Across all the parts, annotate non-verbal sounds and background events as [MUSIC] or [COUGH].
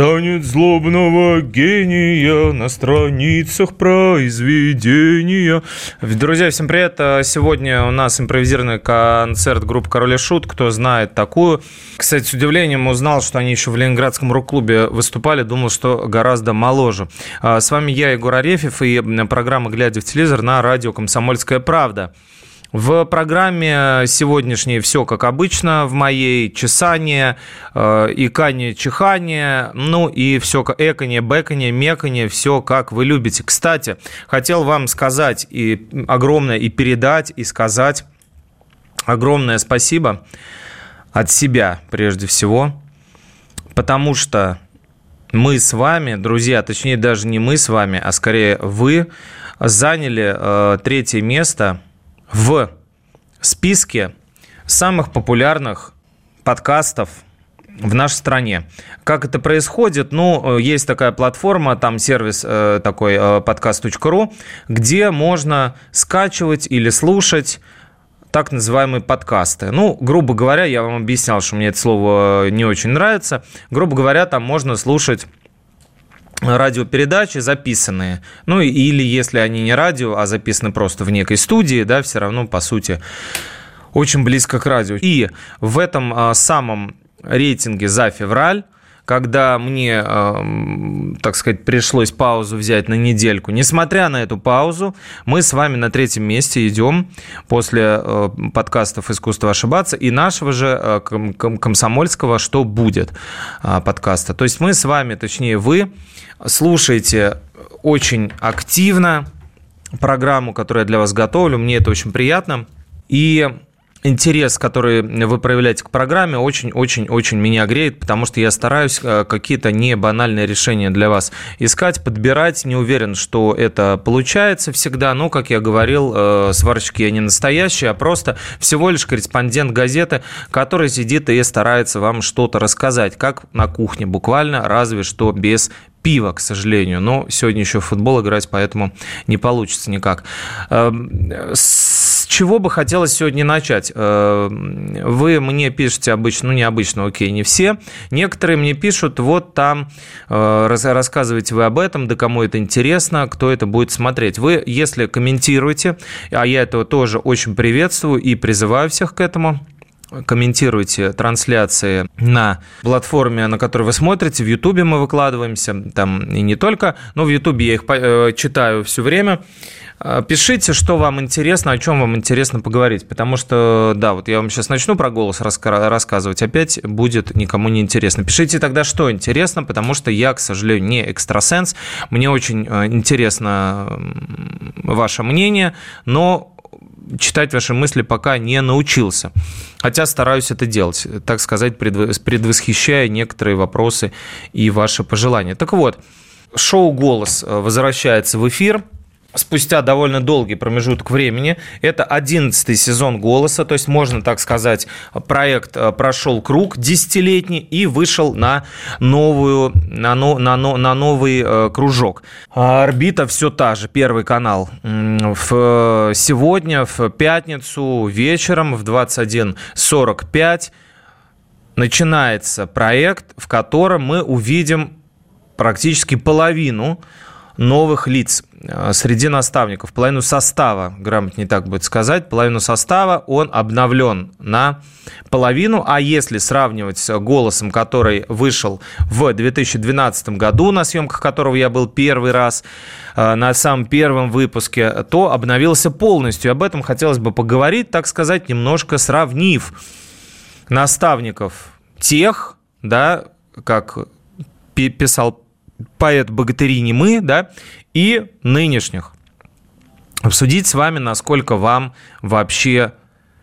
Танец злобного гения на страницах произведения. Друзья, всем привет. Сегодня у нас импровизированный концерт группы Король и Шут. Кто знает такую. Кстати, с удивлением узнал, что они еще в Ленинградском рок-клубе выступали. Думал, что гораздо моложе. А, с вами я, Егор Арефьев, и программа «Глядя в телевизор» на радио «Комсомольская правда». В программе сегодняшней все как обычно, в моей чесание, э, икание, чихание, ну и все экание, бэкание, мекание, все как вы любите. Кстати, хотел вам сказать и огромное, и передать, и сказать огромное спасибо от себя прежде всего, потому что мы с вами, друзья, точнее даже не мы с вами, а скорее вы заняли э, третье место – в списке самых популярных подкастов в нашей стране. Как это происходит? Ну, э, есть такая платформа, там сервис э, такой э, подкаст.ру, где можно скачивать или слушать так называемые подкасты. Ну, грубо говоря, я вам объяснял, что мне это слово не очень нравится. Грубо говоря, там можно слушать радиопередачи записанные. Ну или если они не радио, а записаны просто в некой студии, да, все равно по сути очень близко к радио. И в этом а, самом рейтинге за февраль когда мне, так сказать, пришлось паузу взять на недельку. Несмотря на эту паузу, мы с вами на третьем месте идем после э, подкастов «Искусство ошибаться» и нашего же э, комсомольского «Что будет» а, подкаста. То есть мы с вами, точнее вы, слушаете очень активно программу, которую я для вас готовлю. Мне это очень приятно. И интерес, который вы проявляете к программе, очень-очень-очень меня греет, потому что я стараюсь э, какие-то не банальные решения для вас искать, подбирать. Не уверен, что это получается всегда, но, как я говорил, э, сварщики я не настоящий, а просто всего лишь корреспондент газеты, который сидит и старается вам что-то рассказать, как на кухне, буквально, разве что без пива, к сожалению. Но сегодня еще в футбол играть, поэтому не получится никак. Эм, чего бы хотелось сегодня начать? Эм, вы мне пишете обычно, ну, необычно, окей, не все. Некоторые мне пишут, вот там э, рассказываете вы об этом, да кому это интересно, кто это будет смотреть. Вы, если комментируете, а я этого тоже очень приветствую и призываю всех к этому, комментируйте трансляции на платформе, на которой вы смотрите. В Ютубе мы выкладываемся, там и не только, но в Ютубе я их э, читаю все время. Э, пишите, что вам интересно, о чем вам интересно поговорить, потому что, да, вот я вам сейчас начну про голос рассказывать, опять будет никому не интересно. Пишите тогда, что интересно, потому что я, к сожалению, не экстрасенс, мне очень э, интересно ваше мнение, но читать ваши мысли пока не научился. Хотя стараюсь это делать, так сказать, предвосхищая некоторые вопросы и ваши пожелания. Так вот, шоу «Голос» возвращается в эфир – спустя довольно долгий промежуток времени. Это 11 сезон «Голоса», то есть, можно так сказать, проект э, прошел круг десятилетний и вышел на, новую, на, на, на новый э, кружок. А орбита все та же, Первый канал. В, сегодня, в пятницу вечером в 21.45 начинается проект, в котором мы увидим практически половину новых лиц э, среди наставников. Половину состава, грамотнее так будет сказать, половину состава он обновлен на половину. А если сравнивать с голосом, который вышел в 2012 году, на съемках которого я был первый раз, э, на самом первом выпуске, то обновился полностью. Об этом хотелось бы поговорить, так сказать, немножко сравнив наставников тех, да, как писал поэт «Богатыри не мы», да, и нынешних. Обсудить с вами, насколько вам вообще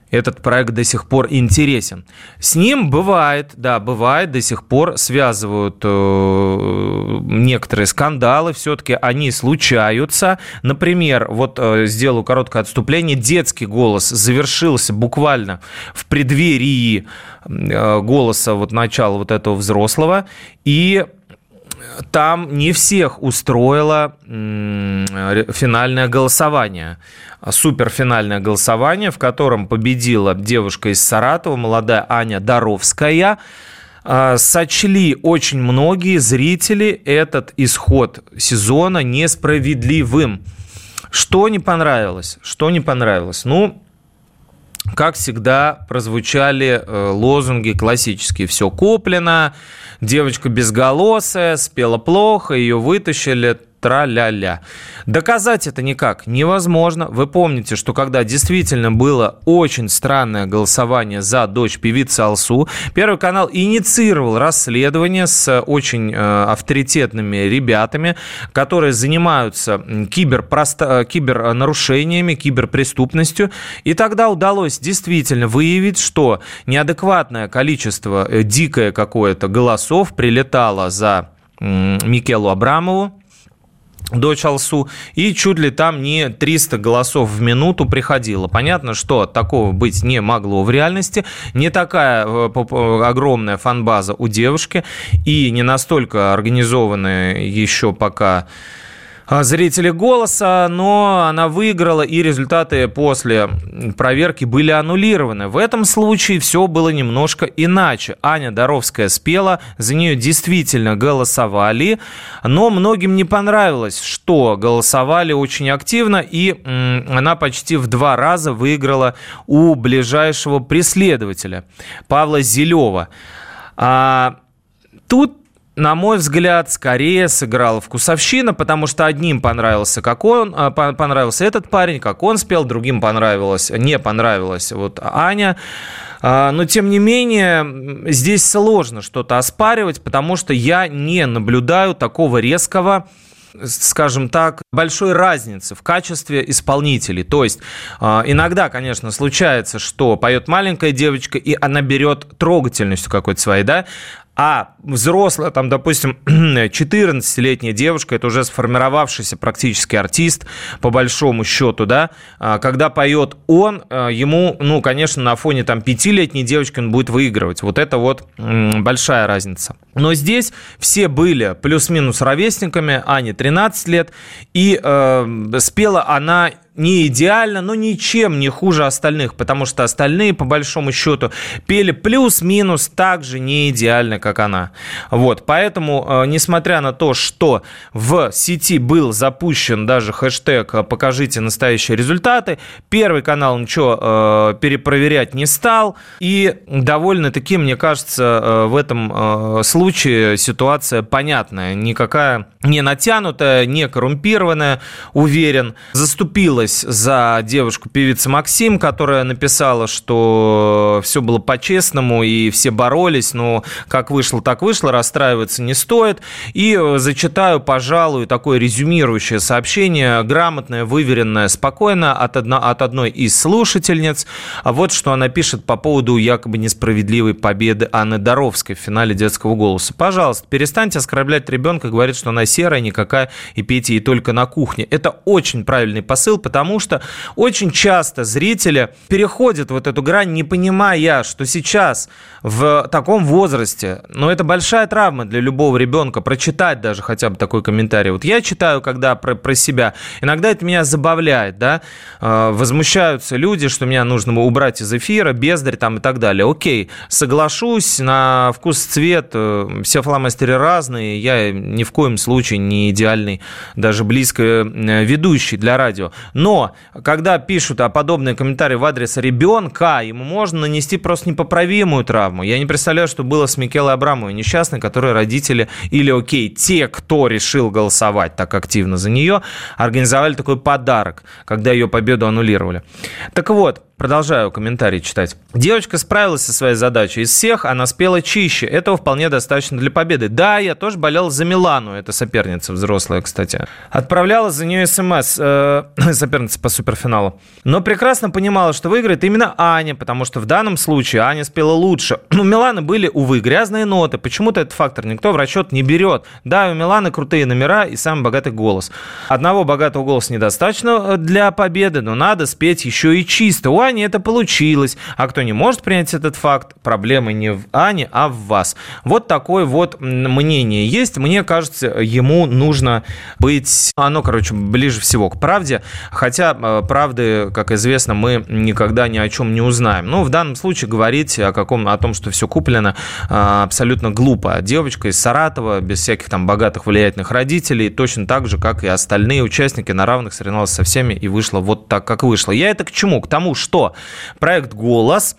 этот проект до сих пор интересен. С ним бывает, да, бывает, до сих пор связывают э, некоторые скандалы, все-таки они случаются. Например, вот э, сделаю короткое отступление, детский голос завершился буквально в преддверии э, голоса вот начала вот этого взрослого, и там не всех устроило финальное голосование. Суперфинальное голосование, в котором победила девушка из Саратова, молодая Аня Доровская. А, сочли очень многие зрители этот исход сезона несправедливым. Что не понравилось? Что не понравилось? Ну, как всегда, прозвучали э, лозунги классические. Все куплено, девочка безголосая, спела плохо, ее вытащили, тра-ля-ля. Доказать это никак невозможно. Вы помните, что когда действительно было очень странное голосование за дочь певицы Алсу, Первый канал инициировал расследование с очень э, авторитетными ребятами, которые занимаются киберпросто... Э, кибернарушениями, киберпреступностью. И тогда удалось действительно выявить, что неадекватное количество, э, дикое какое-то голосов прилетало за Микелу Абрамову, дочь Алсу, и чуть ли там не 300 голосов в минуту приходило. Понятно, что такого быть не могло в реальности. Не такая э, огромная фанбаза у девушки и не настолько организованная еще пока зрители голоса, но она выиграла, и результаты после проверки были аннулированы. В этом случае все было немножко иначе. Аня Доровская спела, за нее действительно голосовали, но многим не понравилось, что голосовали очень активно, и она почти в два раза выиграла у ближайшего преследователя Павла Зелева. А тут на мой взгляд, скорее сыграла вкусовщина, потому что одним понравился, как он, а, понравился этот парень, как он спел, другим понравилось, не понравилось вот Аня. А, но, тем не менее, здесь сложно что-то оспаривать, потому что я не наблюдаю такого резкого скажем так, большой разницы в качестве исполнителей. То есть а, иногда, конечно, случается, что поет маленькая девочка, и она берет трогательностью какой-то своей, да, а взрослая, там, допустим, [CLEARS THROAT] 14-летняя девушка, это уже сформировавшийся практически артист, по большому счету, да, а, когда поет он, а, ему, ну, конечно, на фоне там 5-летней девочки он будет выигрывать. Вот это вот большая разница. Но здесь все были плюс-минус ровесниками, Ане 13 лет, и э, спела она не идеально, но ничем не хуже остальных, потому что остальные, по большому счету, пели плюс-минус так же не идеально, как она. Вот, поэтому, э, несмотря на то, что в сети был запущен даже хэштег «Покажите настоящие результаты», Первый канал ничего э, перепроверять не стал, и довольно-таки, мне кажется, э, в этом случае ситуация понятная, никакая не натянутая, не коррумпированная, уверен, заступилась вступилась за девушку певица Максим, которая написала, что все было по-честному и все боролись, но как вышло, так вышло, расстраиваться не стоит. И э, зачитаю, пожалуй, такое резюмирующее сообщение, грамотное, выверенное, спокойно от, одно, от одной из слушательниц. А вот что она пишет по поводу якобы несправедливой победы Анны Доровской в финале детского голоса. Пожалуйста, перестаньте оскорблять ребенка, говорит, что она серая, никакая, и пейте ей только на кухне. Это очень правильный посыл, потому потому что очень часто зрители переходят вот эту грань, не понимая, что сейчас в таком возрасте, ну, это большая травма для любого ребенка, прочитать даже хотя бы такой комментарий. Вот я читаю, когда про, про себя, иногда это меня забавляет, да, э, возмущаются люди, что меня нужно убрать из эфира, бездарь там и так далее. Окей, соглашусь, на вкус цвет, э, все фломастеры разные, я ни в коем случае не идеальный, даже близко э, ведущий для радио. Но когда пишут о подобные комментарии в адрес ребенка, ему можно нанести просто непоправимую травму. Я не представляю, что было с Микелой Абрамовой, несчастной, которой родители, или, окей, те, кто решил голосовать так активно за нее, организовали такой подарок, когда ее победу аннулировали. Так вот, Продолжаю комментарий читать. Девочка справилась со своей задачей. Из всех она спела чище. Этого вполне достаточно для победы. Да, я тоже болел за Милану. Это соперница взрослая, кстати. Отправляла за нее смс. Э, [COUGHS] соперница по суперфиналу. Но прекрасно понимала, что выиграет именно Аня, потому что в данном случае Аня спела лучше. [COUGHS] У Миланы были, увы, грязные ноты. Почему-то этот фактор никто в расчет не берет. Да, у Миланы крутые номера и самый богатый голос. Одного богатого голоса недостаточно э, для победы, но надо спеть еще и чисто. У Ани это получилось. А кто не может принять этот факт, проблема не в Ане, а в вас. Вот такое вот мнение есть. Мне кажется, ему нужно быть, оно, короче, ближе всего к правде. Хотя э, правды, как известно, мы никогда ни о чем не узнаем. Ну, в данном случае говорить о, каком, о том, что все куплено, э, абсолютно глупо. Девочка из Саратова, без всяких там богатых влиятельных родителей, точно так же, как и остальные участники, на равных соревновалась со всеми и вышла вот так, как вышло. Я это к чему? К тому, что проект «Голос»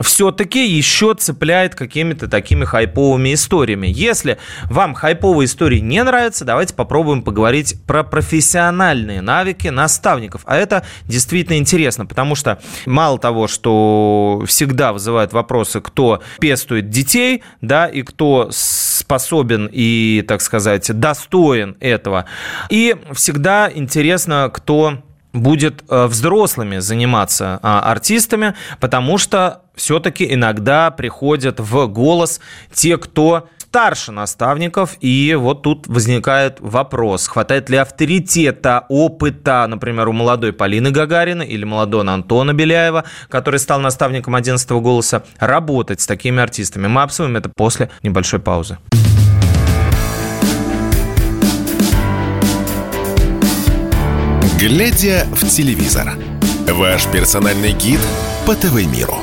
все-таки еще цепляет какими-то такими хайповыми историями. Если вам хайповые истории не нравятся, давайте попробуем поговорить про профессиональные навыки наставников. А это действительно интересно, потому что мало того, что всегда вызывает вопросы, кто пестует детей, да, и кто способен и, так сказать, достоин этого. И всегда интересно, кто будет э, взрослыми заниматься а, артистами, потому что все-таки иногда приходят в голос те, кто старше наставников, и вот тут возникает вопрос, хватает ли авторитета, опыта, например, у молодой Полины Гагарина или молодого Антона Беляева, который стал наставником 11 голоса, работать с такими артистами. Мы обсудим это после небольшой паузы. Глядя в телевизор. Ваш персональный гид по ТВ-миру.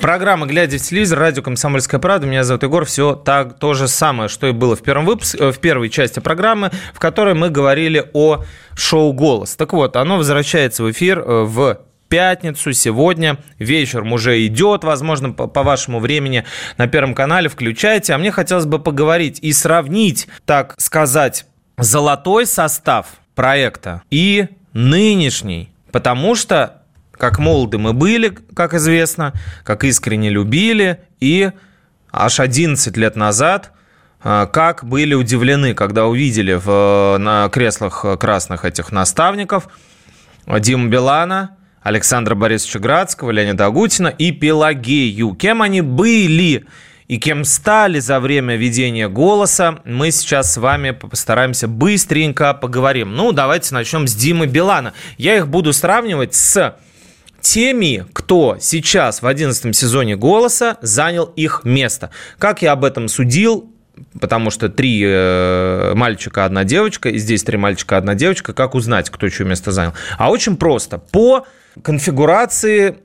Программа «Глядя в телевизор», радио «Комсомольская правда». Меня зовут Егор. Все так, то же самое, что и было в, первом выпуске, э, в первой части программы, в которой мы говорили о шоу «Голос». Так вот, оно возвращается в эфир э, в пятницу, сегодня. Вечером уже идет, возможно, по, по вашему времени на Первом канале. Включайте. А мне хотелось бы поговорить и сравнить, так сказать, золотой состав – проекта и нынешний. Потому что, как молоды мы были, как известно, как искренне любили, и аж 11 лет назад а, как были удивлены, когда увидели в, на креслах красных этих наставников Диму Билана, Александра Борисовича Градского, Леонида Агутина и Пелагею. Кем они были? И кем стали за время ведения голоса, мы сейчас с вами постараемся быстренько поговорим. Ну, давайте начнем с Димы Билана. Я их буду сравнивать с теми, кто сейчас в 11 сезоне «Голоса» занял их место. Как я об этом судил, потому что три э, мальчика, одна девочка, и здесь три мальчика, одна девочка, как узнать, кто чье место занял? А очень просто. По конфигурации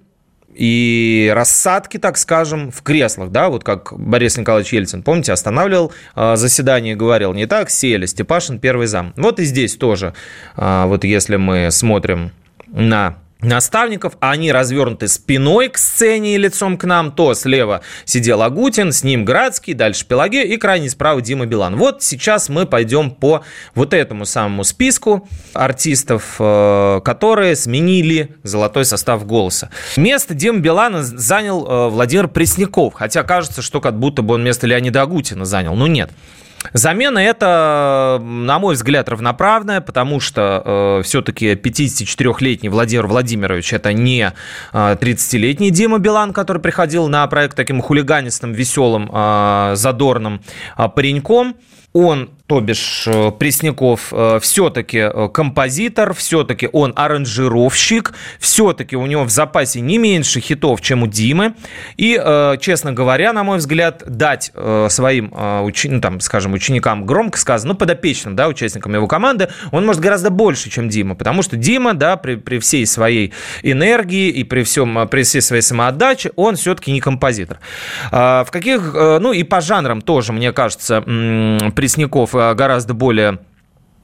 и рассадки, так скажем, в креслах, да, вот как Борис Николаевич Ельцин, помните, останавливал э, заседание и говорил, не так, сели, Степашин первый зам. Вот и здесь тоже, э, вот если мы смотрим на наставников, а они развернуты спиной к сцене и лицом к нам, то слева сидел Агутин, с ним Градский, дальше Пелагея и крайне справа Дима Билан. Вот сейчас мы пойдем по вот этому самому списку артистов, э, которые сменили золотой состав голоса. Место Димы Билана занял э, Владимир Пресняков, хотя кажется, что как будто бы он место Леонида Агутина занял, но нет. Замена это, на мой взгляд, равноправная, потому что э, все-таки 54-летний Владимир Владимирович это не э, 30-летний Дима Билан, который приходил на проект таким хулиганистым, веселым, э, задорным э, пареньком. Он то бишь э, Пресняков э, все-таки э, композитор, все-таки он аранжировщик, все-таки у него в запасе не меньше хитов, чем у Димы. И, честно говоря, на мой взгляд, дать своим, ну, там, скажем, ученикам громко сказано, ну, подопечным, да, участникам его команды, он может гораздо больше, чем Дима, потому что Дима, да, при, при всей своей энергии и при, всем, при всей своей самоотдаче, он все-таки не композитор. В каких, ну, и по жанрам тоже, мне кажется, Пресняков Э, гораздо более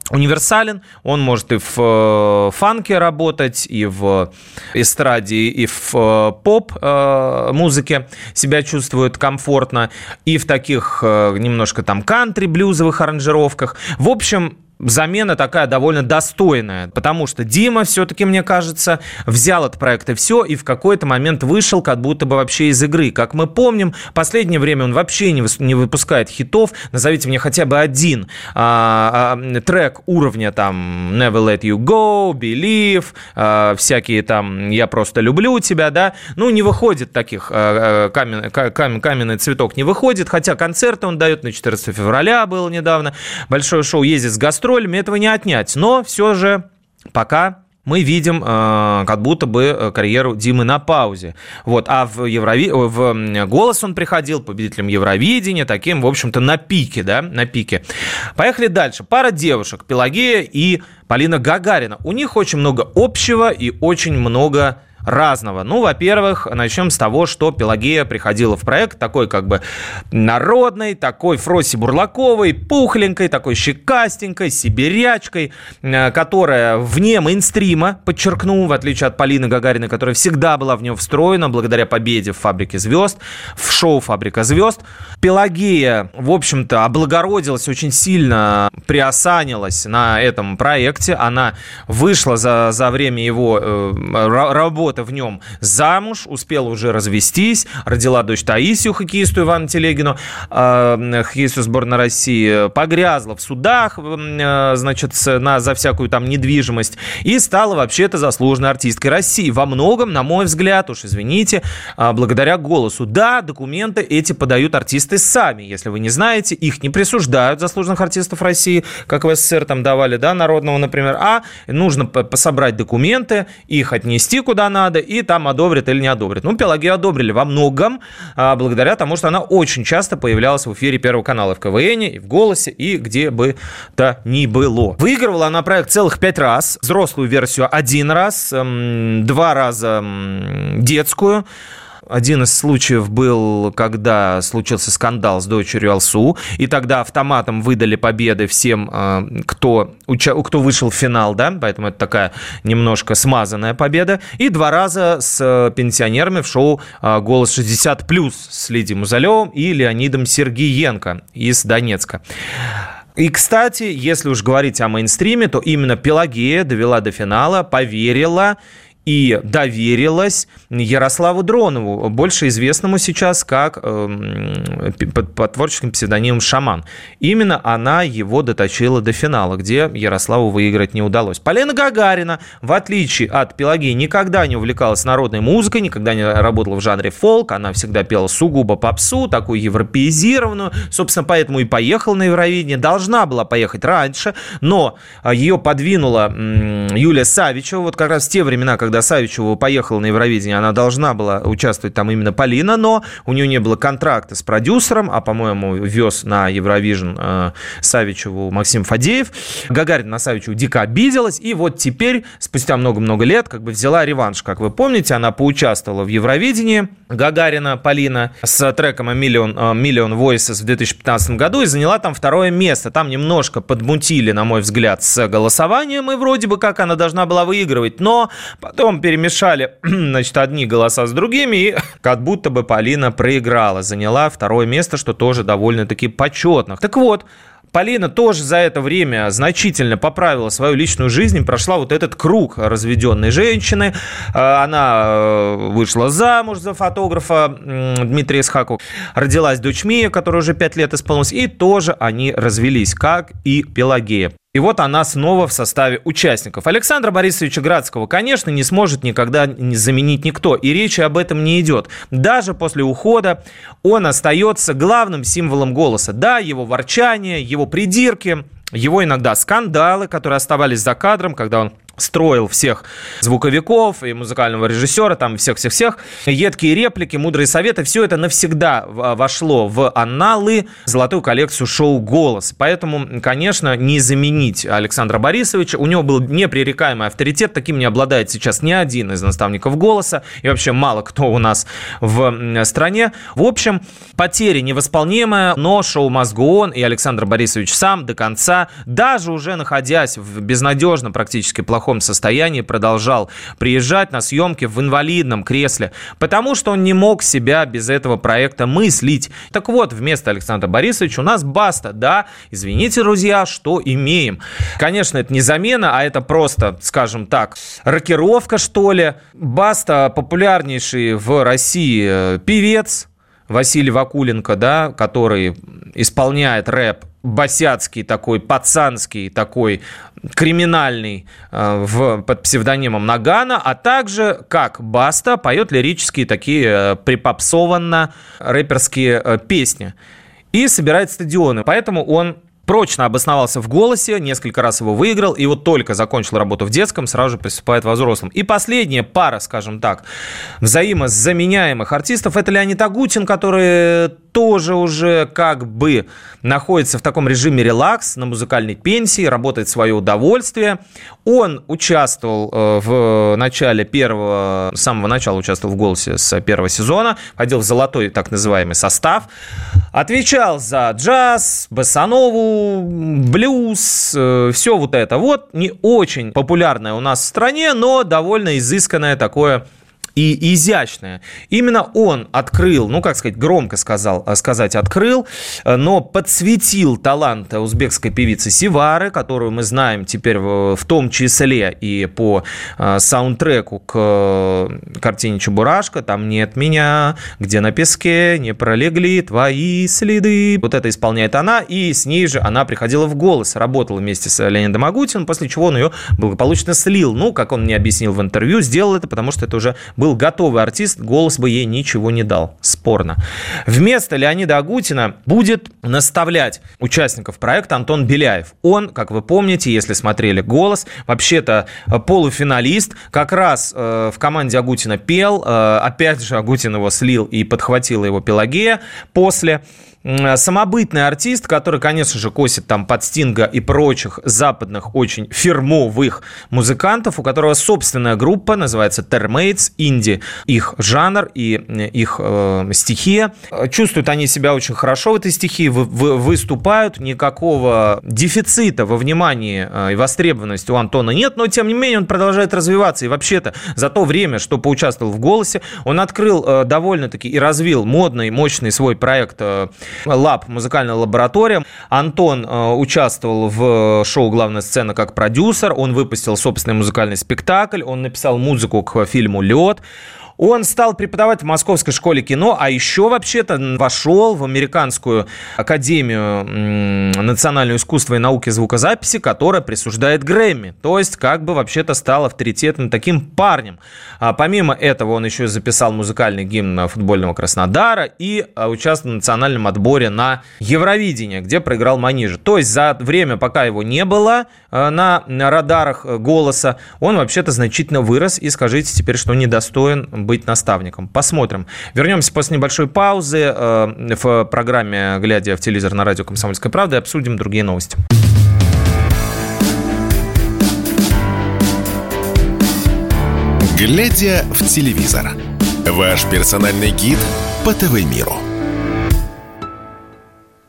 универсален, он может и в э, фанке работать, и в эстраде, и в э, поп-музыке себя чувствует комфортно, и в таких немножко там кантри-блюзовых аранжировках. В общем, замена такая довольно достойная, потому что Дима все-таки, мне кажется, взял от проекта все и в какой-то момент вышел как будто бы вообще из игры. Как мы помним, последнее время он вообще не, не выпускает хитов. Назовите мне хотя бы один а, а, трек уровня там Never Let You Go, Believe, а, всякие там Я просто люблю тебя, да. Ну, не выходит таких, а, камен, камен, каменный цветок не выходит, хотя концерты он дает на 14 февраля было недавно. Большое шоу ездит с гастролями гастролями этого не отнять. Но все же пока мы видим э, как будто бы э, карьеру Димы на паузе. Вот. А в, Еврови... в «Голос» он приходил победителем Евровидения, таким, в общем-то, на пике, да, на пике. Поехали дальше. Пара девушек, Пелагея и Полина Гагарина. У них очень много общего и очень много разного. Ну, во-первых, начнем с того, что Пелагея приходила в проект такой как бы народной, такой Фроси Бурлаковой, пухленькой, такой щекастенькой, сибирячкой, э, которая вне мейнстрима, подчеркну, в отличие от Полины Гагариной, которая всегда была в нее встроена благодаря победе в «Фабрике звезд», в шоу «Фабрика звезд». Пелагея, в общем-то, облагородилась очень сильно, приосанилась на этом проекте. Она вышла за, за время его э, работы кого-то в нем замуж, успела уже развестись, родила дочь Таисию, хоккеисту Ивана Телегину, э, хоккеисту сборной России, погрязла в судах, э, значит, на, за всякую там недвижимость и стала вообще-то заслуженной артисткой России. Во многом, на мой взгляд, уж извините, э, благодаря голосу. Да, документы эти подают артисты сами, если вы не знаете, их не присуждают заслуженных артистов России, как в СССР там давали, да, народного, например, а нужно собрать документы, их отнести куда надо, надо, и там одобрят или не одобрят. Ну, Пелагею одобрили во многом, а, благодаря тому, что она очень часто появлялась в эфире Первого канала в КВН, и в «Голосе», и где бы то ни было. Выигрывала она проект целых пять раз, взрослую версию один раз, два раза детскую, один из случаев был, когда случился скандал с дочерью Алсу, и тогда автоматом выдали победы всем, а, кто, кто вышел в финал, да, поэтому это такая немножко смазанная победа. И два раза с э, пенсионерами в шоу а, «Голос 60+,» с Лидией Музалевым и Леонидом Сергиенко из Донецка. И, кстати, если уж говорить о мейнстриме, то именно Пелагея довела до финала, поверила и доверилась Ярославу Дронову, больше известному сейчас как э, под, под творческим псевдонимом «Шаман». Именно она его доточила до финала, где Ярославу выиграть не удалось. Полина Гагарина, в отличие от Пелагеи, никогда не увлекалась народной музыкой, никогда не работала в жанре фолк, она всегда пела сугубо попсу, такую европеизированную, собственно, поэтому и поехала на Евровидение, должна была поехать раньше, но а, ее подвинула Юлия Савичева, вот как раз в те времена, когда когда Савичева поехала на Евровидение, она должна была участвовать там именно Полина, но у нее не было контракта с продюсером, а, по-моему, вез на Евровижн э, Савичеву Максим Фадеев. Гагарина на Савичеву дико обиделась, и вот теперь, спустя много-много лет, как бы взяла реванш. Как вы помните, она поучаствовала в Евровидении, Гагарина Полина, с треком «Million, Million Voices» в 2015 году и заняла там второе место. Там немножко подмутили, на мой взгляд, с голосованием, и вроде бы как она должна была выигрывать, но потом Потом перемешали, [CLEARS THROAT] значит, одни голоса с другими, и [CLEARS THROAT] как будто бы Полина проиграла, заняла второе место, что тоже довольно-таки почетно. Так вот, Полина тоже за это время значительно поправила свою личную жизнь, прошла вот этот круг разведенной женщины. Э, она э, вышла замуж за фотографа Дмитрия Исхаку. Родилась дочь Мия, которая уже пять лет исполнилась. И тоже они развелись, как и Пелагея. И вот она снова в составе участников. Александра Борисовича Градского, конечно, не сможет никогда не заменить никто, и речи об этом не идет. Даже после ухода он остается главным символом голоса. Да, его ворчание, его придирки, его иногда скандалы, которые оставались за кадром, когда он строил всех звуковиков и музыкального режиссера, там всех-всех-всех. Едкие реплики, мудрые советы, все это навсегда вошло в анналы, золотую коллекцию шоу «Голос». Поэтому, конечно, не заменить Александра Борисовича. У него был непререкаемый авторитет, таким не обладает сейчас ни один из наставников «Голоса», и вообще мало кто у нас в стране. В общем, потери невосполнимая, но шоу «Мозгу он» и Александр Борисович сам до конца, даже уже находясь в безнадежно практически плохом плохом состоянии, продолжал приезжать на съемки в инвалидном кресле, потому что он не мог себя без этого проекта мыслить. Так вот, вместо Александра Борисовича у нас Баста. Да, извините, друзья, что имеем. Конечно, это не замена, а это просто, скажем так, рокировка, что ли. Баста популярнейший в России э, певец, Василий Вакуленко, да, который исполняет рэп босяцкий такой, пацанский такой, криминальный э, в, под псевдонимом Нагана, а также, как Баста, поет лирические такие э, припопсованно рэперские э, песни и собирает стадионы. Поэтому он прочно обосновался в голосе, несколько раз его выиграл, и вот только закончил работу в детском, сразу же приступает во взрослом. И последняя пара, скажем так, взаимозаменяемых артистов – это Леонид Агутин, который тоже уже как бы находится в таком режиме релакс на музыкальной пенсии, работает в свое удовольствие. Он участвовал э, в начале первого, с самого начала участвовал в «Голосе» с первого сезона, входил в золотой так называемый состав, отвечал за джаз, басанову, блюз, э, все вот это. Вот не очень популярное у нас в стране, но довольно изысканное такое и изящная. Именно он открыл, ну, как сказать, громко сказал, э, сказать открыл, э, но подсветил талант узбекской певицы Сивары, которую мы знаем теперь в, том числе и по э, саундтреку к картине «Чебурашка». Там «Нет меня», «Где на песке», «Не пролегли твои следы». Вот это исполняет она, и с ней же она приходила в голос, работала вместе с Леонидом Агутиным, после чего он ее благополучно слил. Ну, как он мне объяснил в интервью, сделал это, потому что это уже был был готовый артист, голос бы ей ничего не дал. Спорно. Вместо Леонида Агутина будет наставлять участников проекта Антон Беляев. Он, как вы помните, если смотрели «Голос», вообще-то э, полуфиналист, как раз э, в команде Агутина пел, э, опять же Агутин его слил и подхватила его Пелагея после самобытный артист, который, конечно же, косит там под Стинга и прочих западных очень фирмовых музыкантов, у которого собственная группа, называется Termates, инди, их жанр и их э, стихия. Чувствуют они себя очень хорошо в этой стихии, вы, вы, выступают, никакого дефицита во внимании э, и востребованности у Антона нет, но тем не менее он продолжает развиваться. И вообще-то за то время, что поучаствовал в «Голосе», он открыл э, довольно-таки и развил модный, мощный свой проект э, Лаб, музыкальная лаборатория. Антон э, участвовал в шоу «Главная сцена» как продюсер. Он выпустил собственный музыкальный спектакль. Он написал музыку к фильму «Лед». Он стал преподавать в Московской школе кино, а еще вообще-то вошел в Американскую академию национального искусства и науки звукозаписи, которая присуждает Грэмми. То есть как бы вообще-то стал авторитетным таким парнем. А помимо этого он еще записал музыкальный гимн футбольного Краснодара и а, участвовал в национальном отборе на Евровидение, где проиграл Манижа. То есть за время, пока его не было а, на радарах голоса, он вообще-то значительно вырос. И скажите теперь, что недостоин быть наставником. Посмотрим. Вернемся после небольшой паузы э, в программе «Глядя в телевизор» на радио «Комсомольская правда» и обсудим другие новости. «Глядя в телевизор» – ваш персональный гид по ТВ-миру.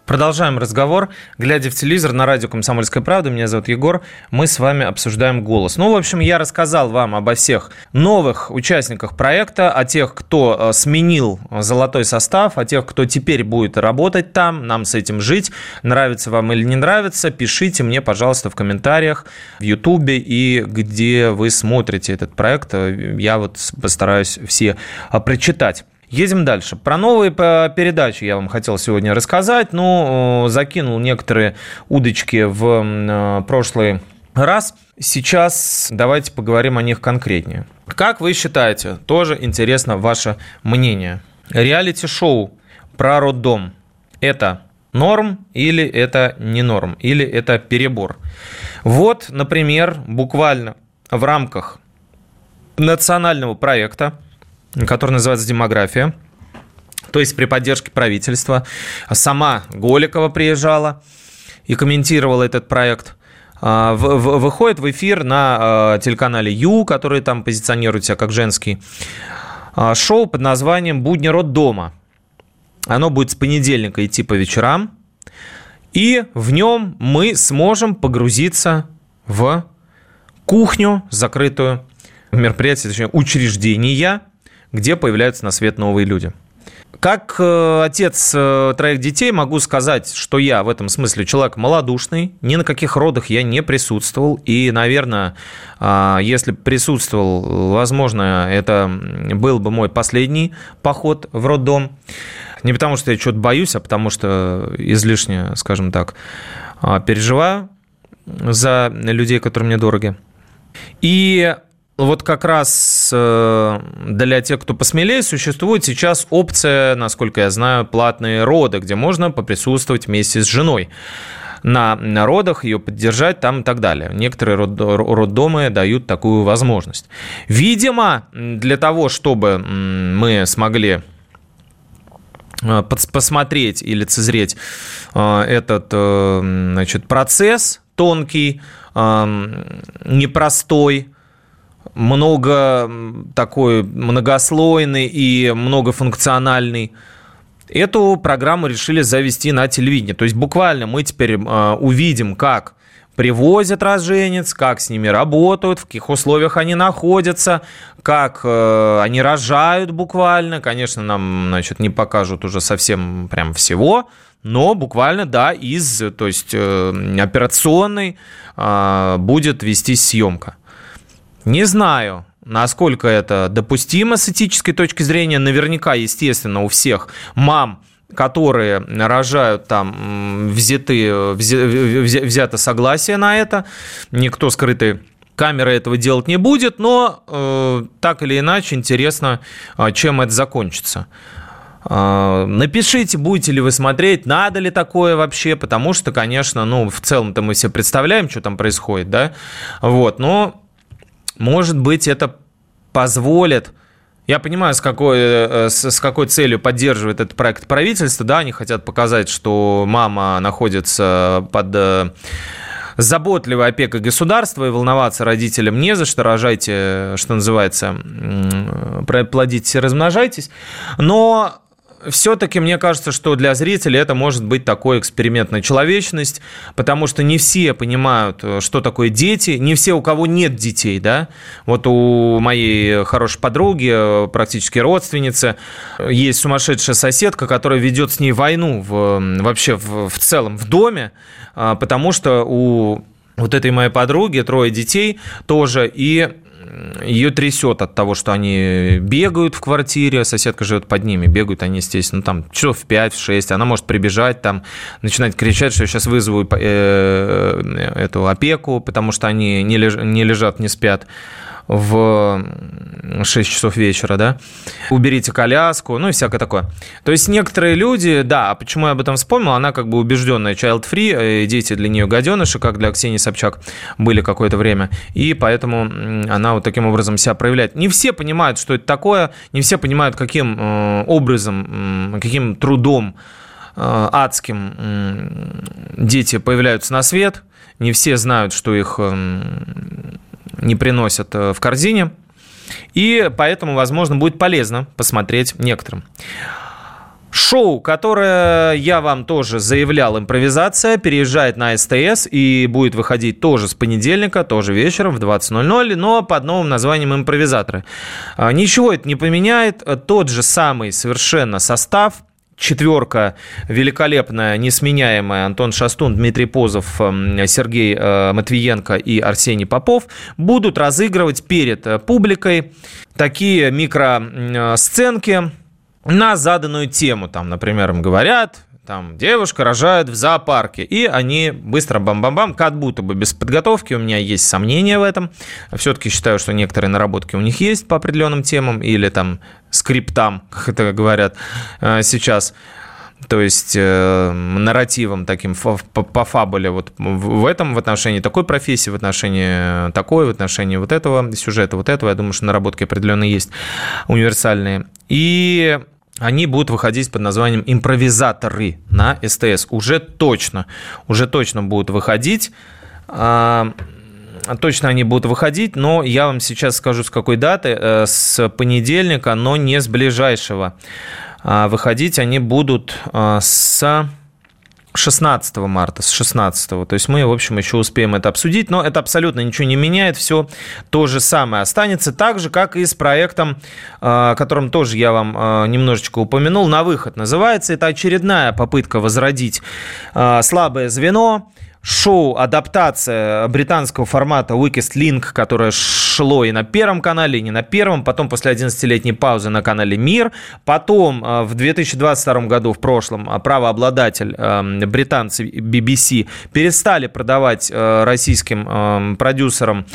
Продолжаем разговор. Глядя в телевизор на радио «Комсомольская правда», меня зовут Егор, мы с вами обсуждаем «Голос». Ну, в общем, я рассказал вам обо всех новых участниках проекта, о тех, кто э, сменил золотой состав, о тех, кто теперь будет работать там, нам с этим жить. Нравится вам или не нравится, пишите мне, пожалуйста, в комментариях в Ютубе и где вы смотрите этот проект. Я вот постараюсь все э, прочитать. Едем дальше. Про новые передачи я вам хотел сегодня рассказать. Ну, закинул некоторые удочки в э, прошлый раз. Сейчас давайте поговорим о них конкретнее. Как вы считаете, тоже интересно ваше мнение. Реалити-шоу про роддом – это норм или это не норм, или это перебор? Вот, например, буквально в рамках национального проекта – который называется «Демография». То есть при поддержке правительства. Сама Голикова приезжала и комментировала этот проект. А, выходит в эфир на а, телеканале Ю, который там позиционирует себя как женский, а, шоу под названием «Будни дома. Оно будет с понедельника идти по вечерам. И в нем мы сможем погрузиться в кухню закрытую, мероприятие, точнее, учреждения, где появляются на свет новые люди. Как э, отец э, троих детей могу сказать, что я в этом смысле человек малодушный, ни на каких родах я не присутствовал, и, наверное, э, если присутствовал, возможно, это был бы мой последний поход в роддом. Не потому, что я что-то боюсь, а потому что излишне, скажем так, э, переживаю за людей, которые мне дороги. И вот как раз э, для тех, кто посмелее, существует сейчас опция, насколько я знаю, платные роды, где можно поприсутствовать вместе с женой на родах, ее поддержать там и так далее. Некоторые роддомы дают такую возможность. Видимо, для того, чтобы мы смогли э, посмотреть и лицезреть э, этот значит, процесс тонкий, непростой, много такой многослойный и многофункциональный. Эту программу решили завести на телевидении. То есть буквально мы теперь э, увидим, как привозят роженец, как с ними работают, в каких условиях они находятся, как э, они рожают буквально. Конечно, нам значит, не покажут уже совсем прям всего, но буквально, да, из, то есть э, операционной э, будет вестись съемка. Не знаю, насколько это допустимо с этической точки зрения. Наверняка, естественно, у всех мам которые рожают там взяты, взято согласие на это, никто скрытой камеры этого делать не будет, но э, так или иначе интересно, а, чем это закончится. Э, напишите, будете ли вы смотреть, надо ли такое вообще, потому что, конечно, ну, в целом-то мы себе представляем, что там происходит, да, вот, но может быть, это позволит я понимаю, с какой, э, с какой целью поддерживает этот проект правительство. Да, они хотят показать, что мама находится под э, заботливой опекой государства, и волноваться родителям не за что. Рожайте, что называется, плодитесь и размножайтесь. Но все-таки мне кажется, что для зрителей это может быть такой эксперимент на человечность, потому что не все понимают, э, что такое дети, не все, у кого нет детей, да. Вот у моей хорошей подруги, э, практически родственницы, есть сумасшедшая соседка, которая ведет с ней войну в, вообще в, в целом в доме, потому что у вот этой моей подруги трое детей тоже, и ее трясет от того, что они бегают в квартире, соседка живет под ними, бегают они, естественно, там часов в 5-6, она может прибежать, там, начинать кричать, что я сейчас вызову э, эту опеку, потому что они не лежат, не спят в 6 часов вечера, да, уберите коляску, ну и всякое такое. То есть некоторые люди, да, а почему я об этом вспомнил, она как бы убежденная child-free, э, дети для нее гаденыши, как для Ксении Собчак были какое-то время, и поэтому она вот таким образом себя проявляет. Не все понимают, что это такое, не все понимают, каким э, образом, каким трудом э, адским дети появляются на свет, не все знают, что их не приносят э, в корзине. И поэтому, возможно, будет полезно посмотреть некоторым. Шоу, которое я вам тоже заявлял, импровизация, переезжает на СТС и будет выходить тоже с понедельника, тоже вечером в 20.00, но под новым названием «Импровизаторы». А, ничего это не поменяет, тот же самый совершенно состав, четверка великолепная, несменяемая. Антон Шастун, Дмитрий Позов, эм, Сергей э, Матвиенко и Арсений Попов будут разыгрывать перед э, публикой такие микросценки на заданную тему. Там, например, им говорят, там девушка рожает в зоопарке, и они быстро бам-бам-бам, как будто бы без подготовки, у меня есть сомнения в этом, все-таки считаю, что некоторые наработки у них есть по определенным темам, или там скриптам, как это говорят э, сейчас, то есть э, нарративом таким по, по фабуле вот в этом в отношении такой профессии, в отношении такой, в отношении вот этого сюжета, вот этого, я думаю, что наработки определенно есть универсальные. И они будут выходить под названием «Импровизаторы» на СТС. Уже точно, уже точно будут выходить. А, точно они будут выходить, но я вам сейчас скажу, с какой даты. Э, с понедельника, но не с ближайшего. А, выходить они будут э, с 16 марта, с 16. То есть мы, в общем, еще успеем это обсудить, но это абсолютно ничего не меняет, все то же самое останется, так же, как и с проектом, о котором тоже я вам немножечко упомянул, «На выход» называется. Это очередная попытка возродить слабое звено, шоу адаптация британского формата Weakest Link, которое шло и на Первом канале, и не на Первом, потом после 11-летней паузы на канале Мир, потом э, в 2022 году, в прошлом, э, правообладатель э, британцы BBC перестали продавать российским продюсерам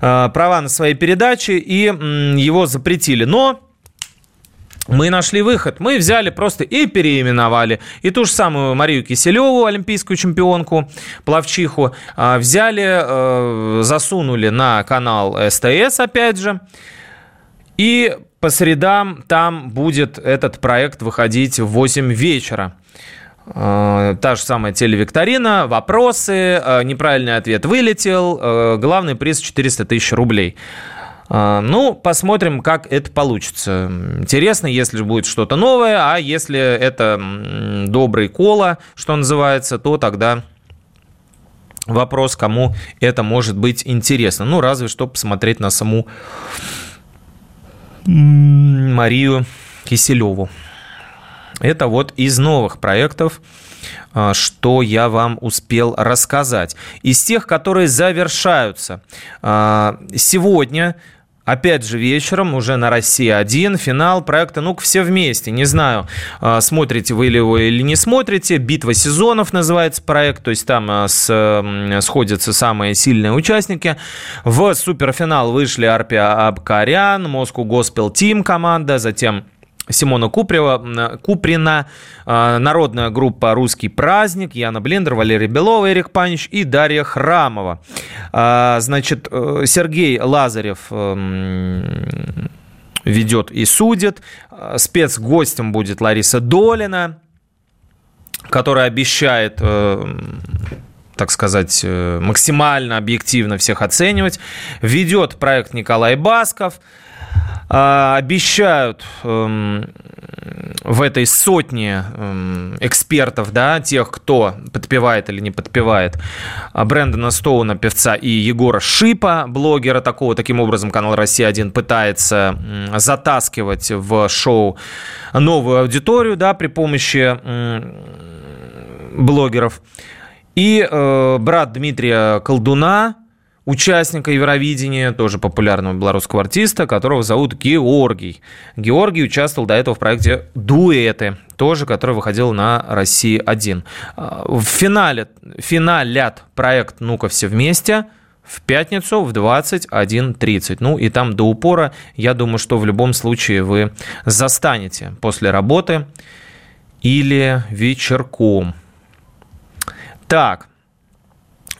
права на свои передачи и его запретили. Но мы нашли выход. Мы взяли просто и переименовали. И ту же самую Марию Киселеву, олимпийскую чемпионку, плавчиху, а, взяли, э, засунули на канал СТС, опять же. И по средам там будет этот проект выходить в 8 вечера. Э, та же самая телевикторина, вопросы, э, неправильный ответ вылетел, главный приз 400 тысяч рублей. А, ну, посмотрим, как это получится. Интересно, если будет что-то новое, а если это добрый кола, что называется, то тогда вопрос, кому это может быть интересно. Ну, разве что посмотреть на саму Марию Киселеву. Это вот из новых проектов, а, что я вам успел рассказать. Из тех, которые завершаются. А, сегодня Опять же вечером, уже на «Россия-1», финал проекта «Ну-ка все вместе». Не знаю, а, смотрите вы его или не смотрите. «Битва сезонов» называется проект, то есть там а, с, сходятся самые сильные участники. В суперфинал вышли Арпия Абкарян, Москву Госпел Тим команда, затем Симона Купрева, Куприна, а, народная группа «Русский праздник», Яна Блендер, Валерий Белова, Эрик Панич и Дарья Храмова. А, значит, э, Сергей Лазарев эм, ведет и судит. А, спецгостем будет Лариса Долина, которая обещает э, так сказать, э, максимально объективно всех оценивать. Ведет проект Николай Басков. А, обещают эм, в этой сотне эм, экспертов, да, тех, кто подпевает или не подпевает, а, Брэндона Стоуна, певца, и Егора Шипа, блогера такого. Таким образом, канал «Россия-1» пытается затаскивать в шоу новую аудиторию, да, при помощи блогеров. И э, брат Дмитрия Колдуна, участника Евровидения, тоже популярного белорусского артиста, которого зовут Георгий. Георгий участвовал до этого в проекте «Дуэты», тоже, который выходил на «России-1». А, в финале, финалят проект «Ну-ка все вместе», в пятницу в 21.30. Ну и там до упора, я думаю, что в любом случае вы застанете после работы или вечерком. Так,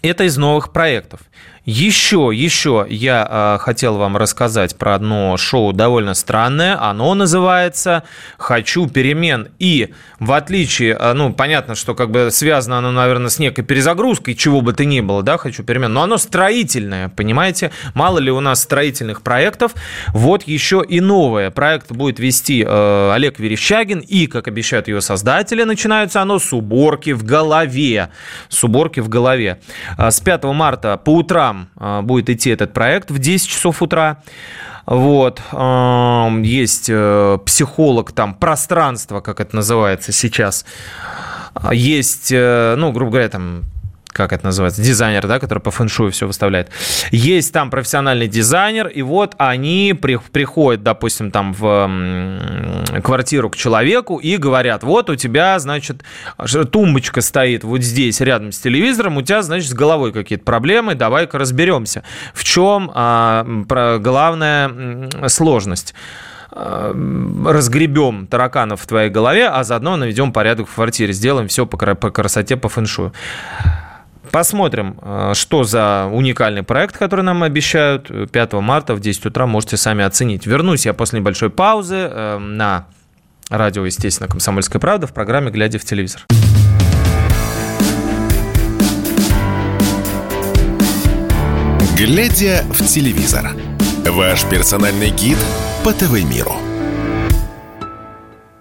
это из новых проектов. Еще, еще я э, хотел вам рассказать про одно шоу довольно странное. Оно называется «Хочу перемен». И в отличие, э, ну, понятно, что как бы связано оно, наверное, с некой перезагрузкой, чего бы то ни было, да, «Хочу перемен», но оно строительное, понимаете? Мало ли у нас строительных проектов. Вот еще и новое. Проект будет вести э, Олег Верещагин, и, как обещают его создатели, начинается оно с уборки в голове. С уборки в голове. С 5 марта по утрам утрам а, будет идти этот проект в 10 часов утра. Вот. Есть э, психолог там, пространство, как это называется сейчас. Есть, э, ну, грубо говоря, там как это называется, дизайнер, да, который по фэншую все выставляет. Есть там профессиональный дизайнер, и вот они при, приходят, допустим, там в квартиру к человеку и говорят, вот у тебя, значит, тумбочка стоит вот здесь рядом с телевизором, у тебя, значит, с головой какие-то проблемы, давай-ка разберемся. В чем а, про, главная сложность? А, разгребем тараканов в твоей голове, а заодно наведем порядок в квартире, сделаем все по, красоте, по фэншую. Посмотрим, э, что за уникальный проект, который нам обещают. 5 марта в 10 утра можете сами оценить. Вернусь я после небольшой паузы э, на радио, естественно, «Комсомольская правда» в программе «Глядя в телевизор». «Глядя в телевизор» – ваш персональный гид по ТВ-миру –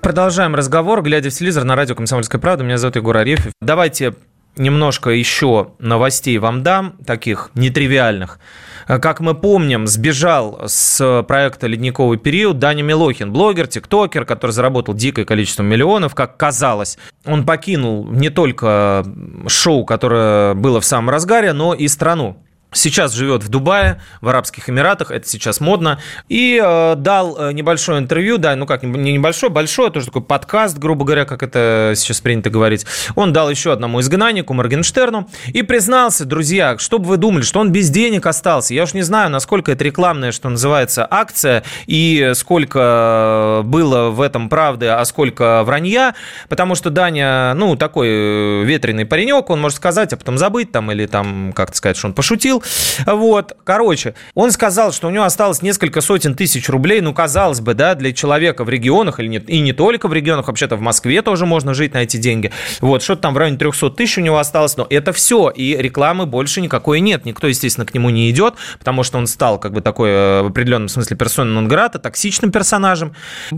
продолжаем разговор, глядя в телевизор на радио «Комсомольская правда». Меня зовут Егор Арефьев. Давайте немножко еще новостей вам дам, таких нетривиальных. Как мы помним, сбежал с проекта «Ледниковый период» Даня Милохин, блогер, тиктокер, который заработал дикое количество миллионов, как казалось. Он покинул не только шоу, которое было в самом разгаре, но и страну сейчас живет в Дубае, в Арабских Эмиратах, это сейчас модно, и э, дал э, небольшое интервью, да, ну как, не небольшое, большое, тоже такой подкаст, грубо говоря, как это сейчас принято говорить. Он дал еще одному изгнаннику, Моргенштерну, и признался, друзья, что бы вы думали, что он без денег остался. Я уж не знаю, насколько это рекламная, что называется, акция, и сколько было в этом правды, а сколько вранья, потому что Даня, ну, такой э, ветреный паренек, он может сказать, а потом забыть там, или там, как-то сказать, что он пошутил, вот, короче, он сказал, что у него осталось несколько сотен тысяч рублей. Ну, казалось бы, да, для человека в регионах, или нет, и не только в регионах, вообще-то в Москве тоже можно жить на эти деньги. Вот, что-то там в районе 300 тысяч у него осталось, но это все, и рекламы больше никакой нет. Никто, естественно, к нему не идет, потому что он стал как бы такой э, в определенном смысле персоной нон токсичным персонажем.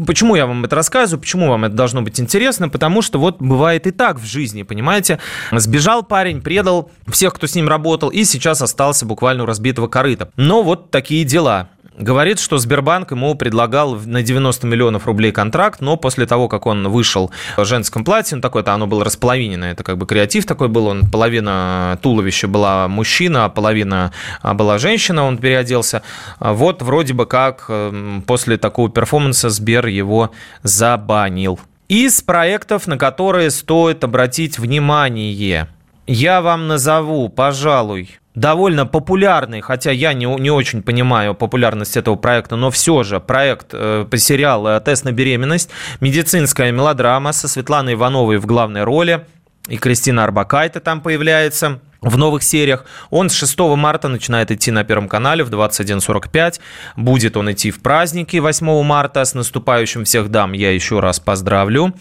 Почему я вам это рассказываю, почему вам это должно быть интересно? Потому что вот бывает и так в жизни, понимаете? Сбежал парень, предал всех, кто с ним работал, и сейчас остался остался буквально у разбитого корыта. Но вот такие дела. Говорит, что Сбербанк ему предлагал на 90 миллионов рублей контракт, но после того, как он вышел в женском платье, ну, такое-то оно было располовинено, это как бы креатив такой был, он половина туловища была мужчина, а половина а, была женщина, он переоделся. Вот вроде бы как эм, после такого перформанса Сбер его забанил. Из проектов, на которые стоит обратить внимание, я вам назову, пожалуй, довольно популярный, хотя я не, не очень понимаю популярность этого проекта, но все же проект э, сериалу э, «Тест на беременность», медицинская мелодрама со Светланой Ивановой в главной роли, и Кристина Арбакайте там появляется в новых сериях. Он с 6 марта начинает идти на Первом канале в 21.45. Будет он идти в праздники 8 марта. С наступающим всех дам я еще раз поздравлю.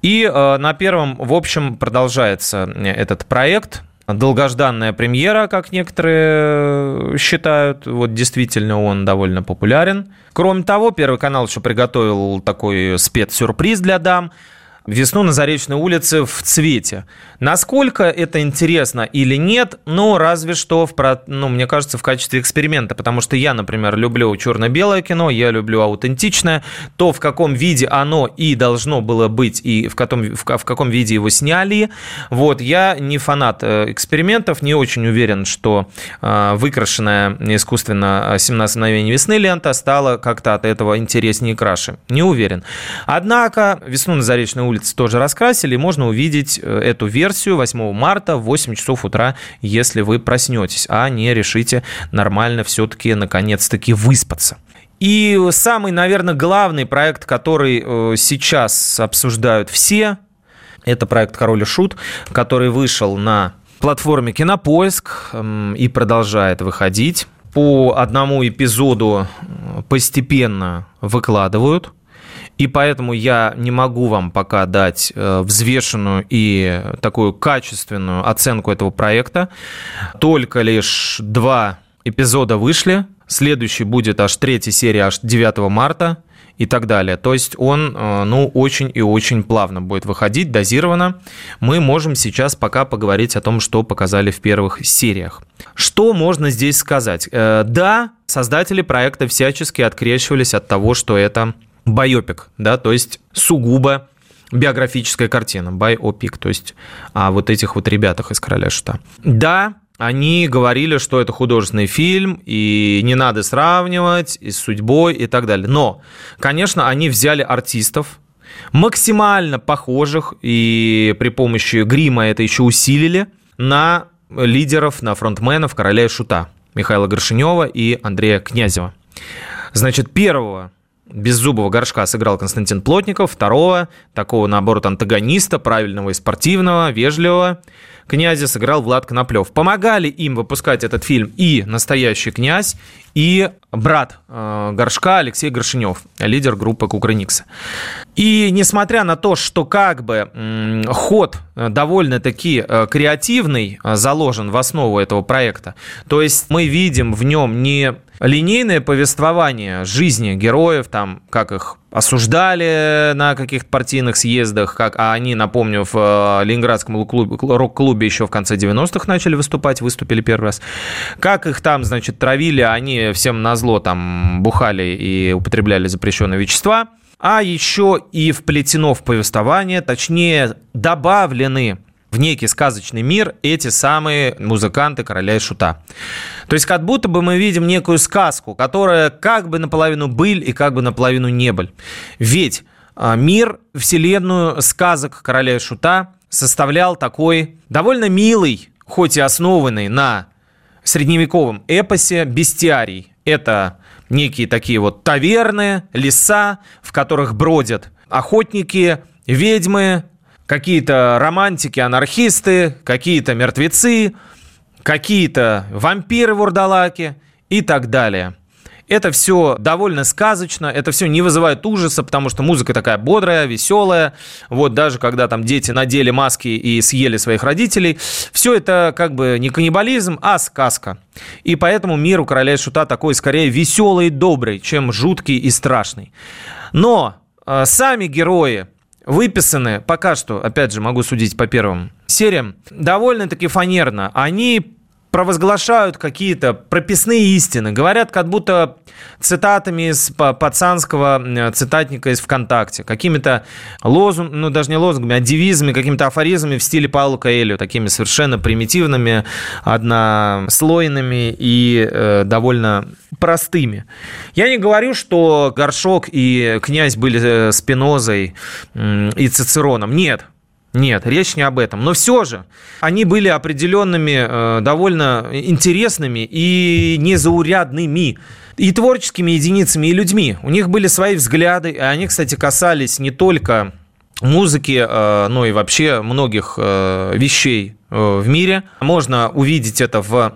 И э, на Первом, в общем, продолжается этот проект долгожданная премьера, как некоторые считают. Вот действительно он довольно популярен. Кроме того, Первый канал еще приготовил такой спецсюрприз для дам – весну на Заречной улице в цвете. Насколько это интересно или нет, ну, разве что, в, ну, мне кажется, в качестве эксперимента, потому что я, например, люблю черно-белое кино, я люблю аутентичное, то, в каком виде оно и должно было быть, и в каком, в, в каком виде его сняли, вот, я не фанат э, экспериментов, не очень уверен, что э, выкрашенная искусственно 17 мгновений весны лента стала как-то от этого интереснее и краше. Не уверен. Однако, весну на Заречной улице улице тоже раскрасили. Можно увидеть э, эту версию 8 марта в 8 часов утра, если вы проснетесь, а не решите нормально все-таки наконец-таки выспаться. И самый, наверное, главный проект, который э, сейчас обсуждают все, это проект «Король и Шут», который вышел на платформе Кинопоиск эм, и продолжает выходить. По одному эпизоду э, постепенно выкладывают. И поэтому я не могу вам пока дать э, взвешенную и такую качественную оценку этого проекта. Только лишь два эпизода вышли. Следующий будет аж третья серия, аж 9 марта и так далее. То есть он, э, ну, очень и очень плавно будет выходить, дозированно. Мы можем сейчас пока поговорить о том, что показали в первых сериях. Что можно здесь сказать? Э, да, создатели проекта всячески открещивались от того, что это байопик, да, то есть сугубо биографическая картина, байопик, то есть о вот этих вот ребятах из «Короля шута». Да, они говорили, что это художественный фильм, и не надо сравнивать и с судьбой и так далее. Но, конечно, они взяли артистов, максимально похожих, и при помощи грима это еще усилили, на лидеров, на фронтменов «Короля и шута» Михаила Горшенева и Андрея Князева. Значит, первого беззубого горшка сыграл Константин Плотников, второго, такого, наоборот, антагониста, правильного и спортивного, вежливого, князя сыграл Влад Коноплев. Помогали им выпускать этот фильм и настоящий князь, и брат э, Горшка Алексей Горшинев, лидер группы Кукрыникса. И несмотря на то, что как бы э, ход довольно-таки э, креативный э, заложен в основу этого проекта, то есть мы видим в нем не линейное повествование жизни героев, там, как их осуждали на каких-то партийных съездах, как, а они, напомню, в э, Ленинградском рок-клубе еще в конце 90-х начали выступать, выступили первый раз. Как их там, значит, травили, они всем на зло там бухали и употребляли запрещенные вещества. А еще и вплетено в повествование, точнее, добавлены в некий сказочный мир эти самые музыканты короля и шута. То есть как будто бы мы видим некую сказку, которая как бы наполовину быль и как бы наполовину не быль. Ведь а, мир, вселенную сказок короля и шута составлял такой довольно милый, хоть и основанный на средневековом эпосе бестиарий. Это некие такие вот таверны, леса, в которых бродят охотники, ведьмы, какие-то романтики, анархисты, какие-то мертвецы, какие-то вампиры-вурдалаки и так далее. Это все довольно сказочно, это все не вызывает ужаса, потому что музыка такая бодрая, веселая. Вот даже когда там дети надели маски и съели своих родителей, все это как бы не каннибализм, а сказка. И поэтому мир у короля и шута такой скорее веселый и добрый, чем жуткий и страшный. Но э, сами герои, выписаны пока что, опять же, могу судить по первым сериям, довольно-таки фанерно. Они провозглашают какие-то прописные истины, говорят как будто цитатами из пацанского цитатника из ВКонтакте, какими-то лозунгами, ну даже не лозунгами, а девизами, какими-то афоризмами в стиле Паула Каэльо, такими совершенно примитивными, однослойными и э, довольно простыми. Я не говорю, что Горшок и князь были э, Спинозой э, и Цицероном. Нет, нет, речь не об этом. Но все же они были определенными, э, довольно интересными и незаурядными и творческими единицами, и людьми. У них были свои взгляды, и они, кстати, касались не только музыки, э, но и вообще многих э, вещей в мире. Можно увидеть это в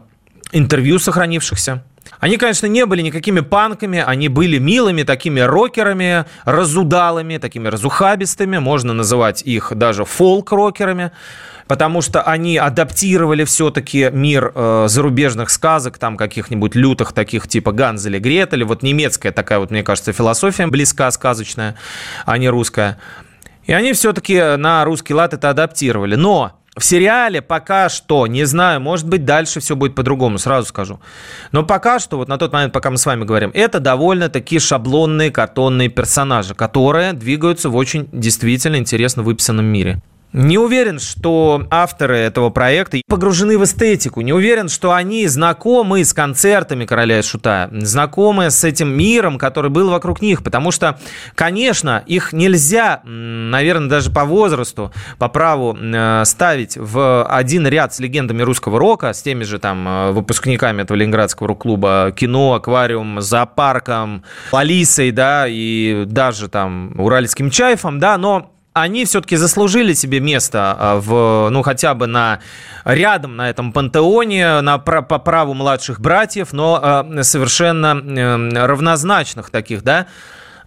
интервью сохранившихся. Они, конечно, не были никакими панками, они были милыми такими рокерами, разудалыми, такими разухабистыми, можно называть их даже фолк-рокерами, потому что они адаптировали все-таки мир э, зарубежных сказок, там каких-нибудь лютых таких типа Ганзеля, Гретеля, вот немецкая такая вот, мне кажется, философия близка сказочная, а не русская. И они все-таки на русский лад это адаптировали. Но в сериале пока что, не знаю, может быть, дальше все будет по-другому, сразу скажу. Но пока что, вот на тот момент, пока мы с вами говорим, это довольно-таки шаблонные картонные персонажи, которые двигаются в очень действительно интересно выписанном мире. Не уверен, что авторы этого проекта погружены в эстетику. Не уверен, что они знакомы с концертами Короля и Шута, знакомы с этим миром, который был вокруг них. Потому что, конечно, их нельзя, наверное, даже по возрасту, по праву э, ставить в один ряд с легендами русского рока, с теми же там э, выпускниками этого ленинградского рок-клуба кино, аквариум, зоопарком, Алисой, да, и даже там Уральским Чайфом, да, но они все-таки заслужили себе место а, в, ну, хотя бы на рядом на этом пантеоне, на, по праву младших братьев, но а, совершенно равнозначных таких, да,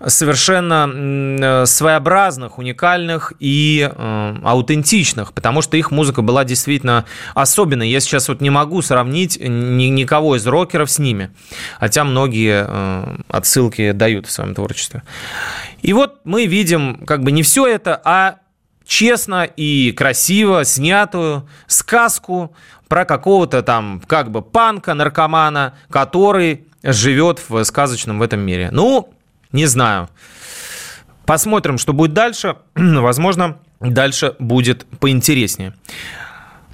совершенно э, своеобразных, уникальных и э, аутентичных, потому что их музыка была действительно особенной. Я сейчас вот не могу сравнить ни, никого из рокеров с ними, хотя многие э, отсылки дают в своем творчестве. И вот мы видим как бы не все это, а честно и красиво снятую сказку про какого-то там как бы панка, наркомана, который живет в сказочном в этом мире. Ну, не знаю. Посмотрим, что будет дальше. [CLEARS THROAT] Возможно, дальше будет поинтереснее.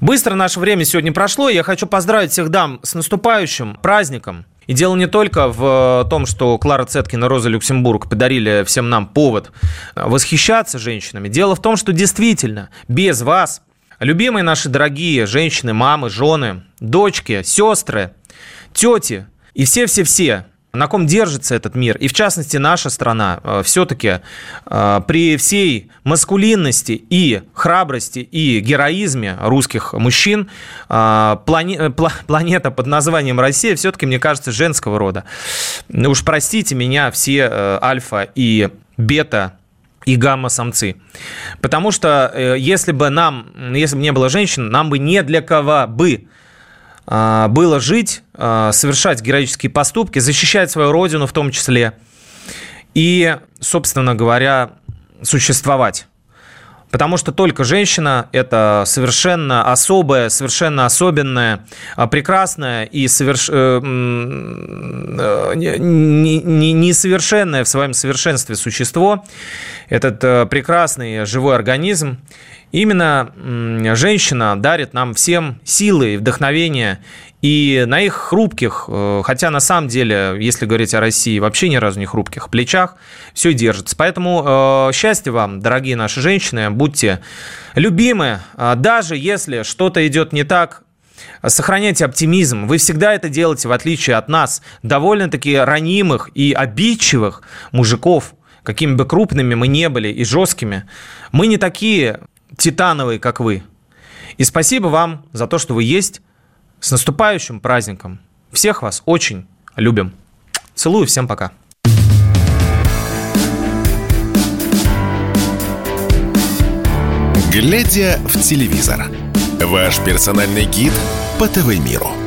Быстро наше время сегодня прошло. Я хочу поздравить всех дам с наступающим праздником. И дело не только в том, что Клара Цеткин и Роза Люксембург подарили всем нам повод восхищаться женщинами. Дело в том, что действительно без вас, любимые наши дорогие женщины, мамы, жены, дочки, сестры, тети и все-все-все на ком держится этот мир, и в частности наша страна, э, все-таки э, при всей маскулинности и храбрости и героизме русских мужчин, э, планета под названием Россия все-таки, мне кажется, женского рода. Уж простите меня все альфа и бета и гамма-самцы. Потому что если бы нам, если бы не было женщин, нам бы не для кого бы было жить, а, совершать героические поступки, защищать свою родину в том числе. и, собственно говоря, существовать. Потому что только женщина – это совершенно особое, совершенно особенное, а, прекрасное и соверш... Э, э, несовершенное в своем совершенстве существо. Этот э, прекрасный живой организм. Именно женщина дарит нам всем силы вдохновение и на их хрупких, э, хотя на самом деле, если говорить о России, вообще ни разу не хрупких плечах, все держится. Поэтому э, счастья вам, дорогие наши женщины, будьте любимы, а даже если что-то идет не так, сохраняйте оптимизм. Вы всегда это делаете, в отличие от нас, довольно-таки ранимых и обидчивых мужиков, какими бы крупными мы не были и жесткими. Мы не такие титановые, как вы. И спасибо вам за то, что вы есть, с наступающим праздником! Всех вас очень любим. Целую, всем пока. Глядя в телевизор. Ваш персональный гид по ТВ-миру.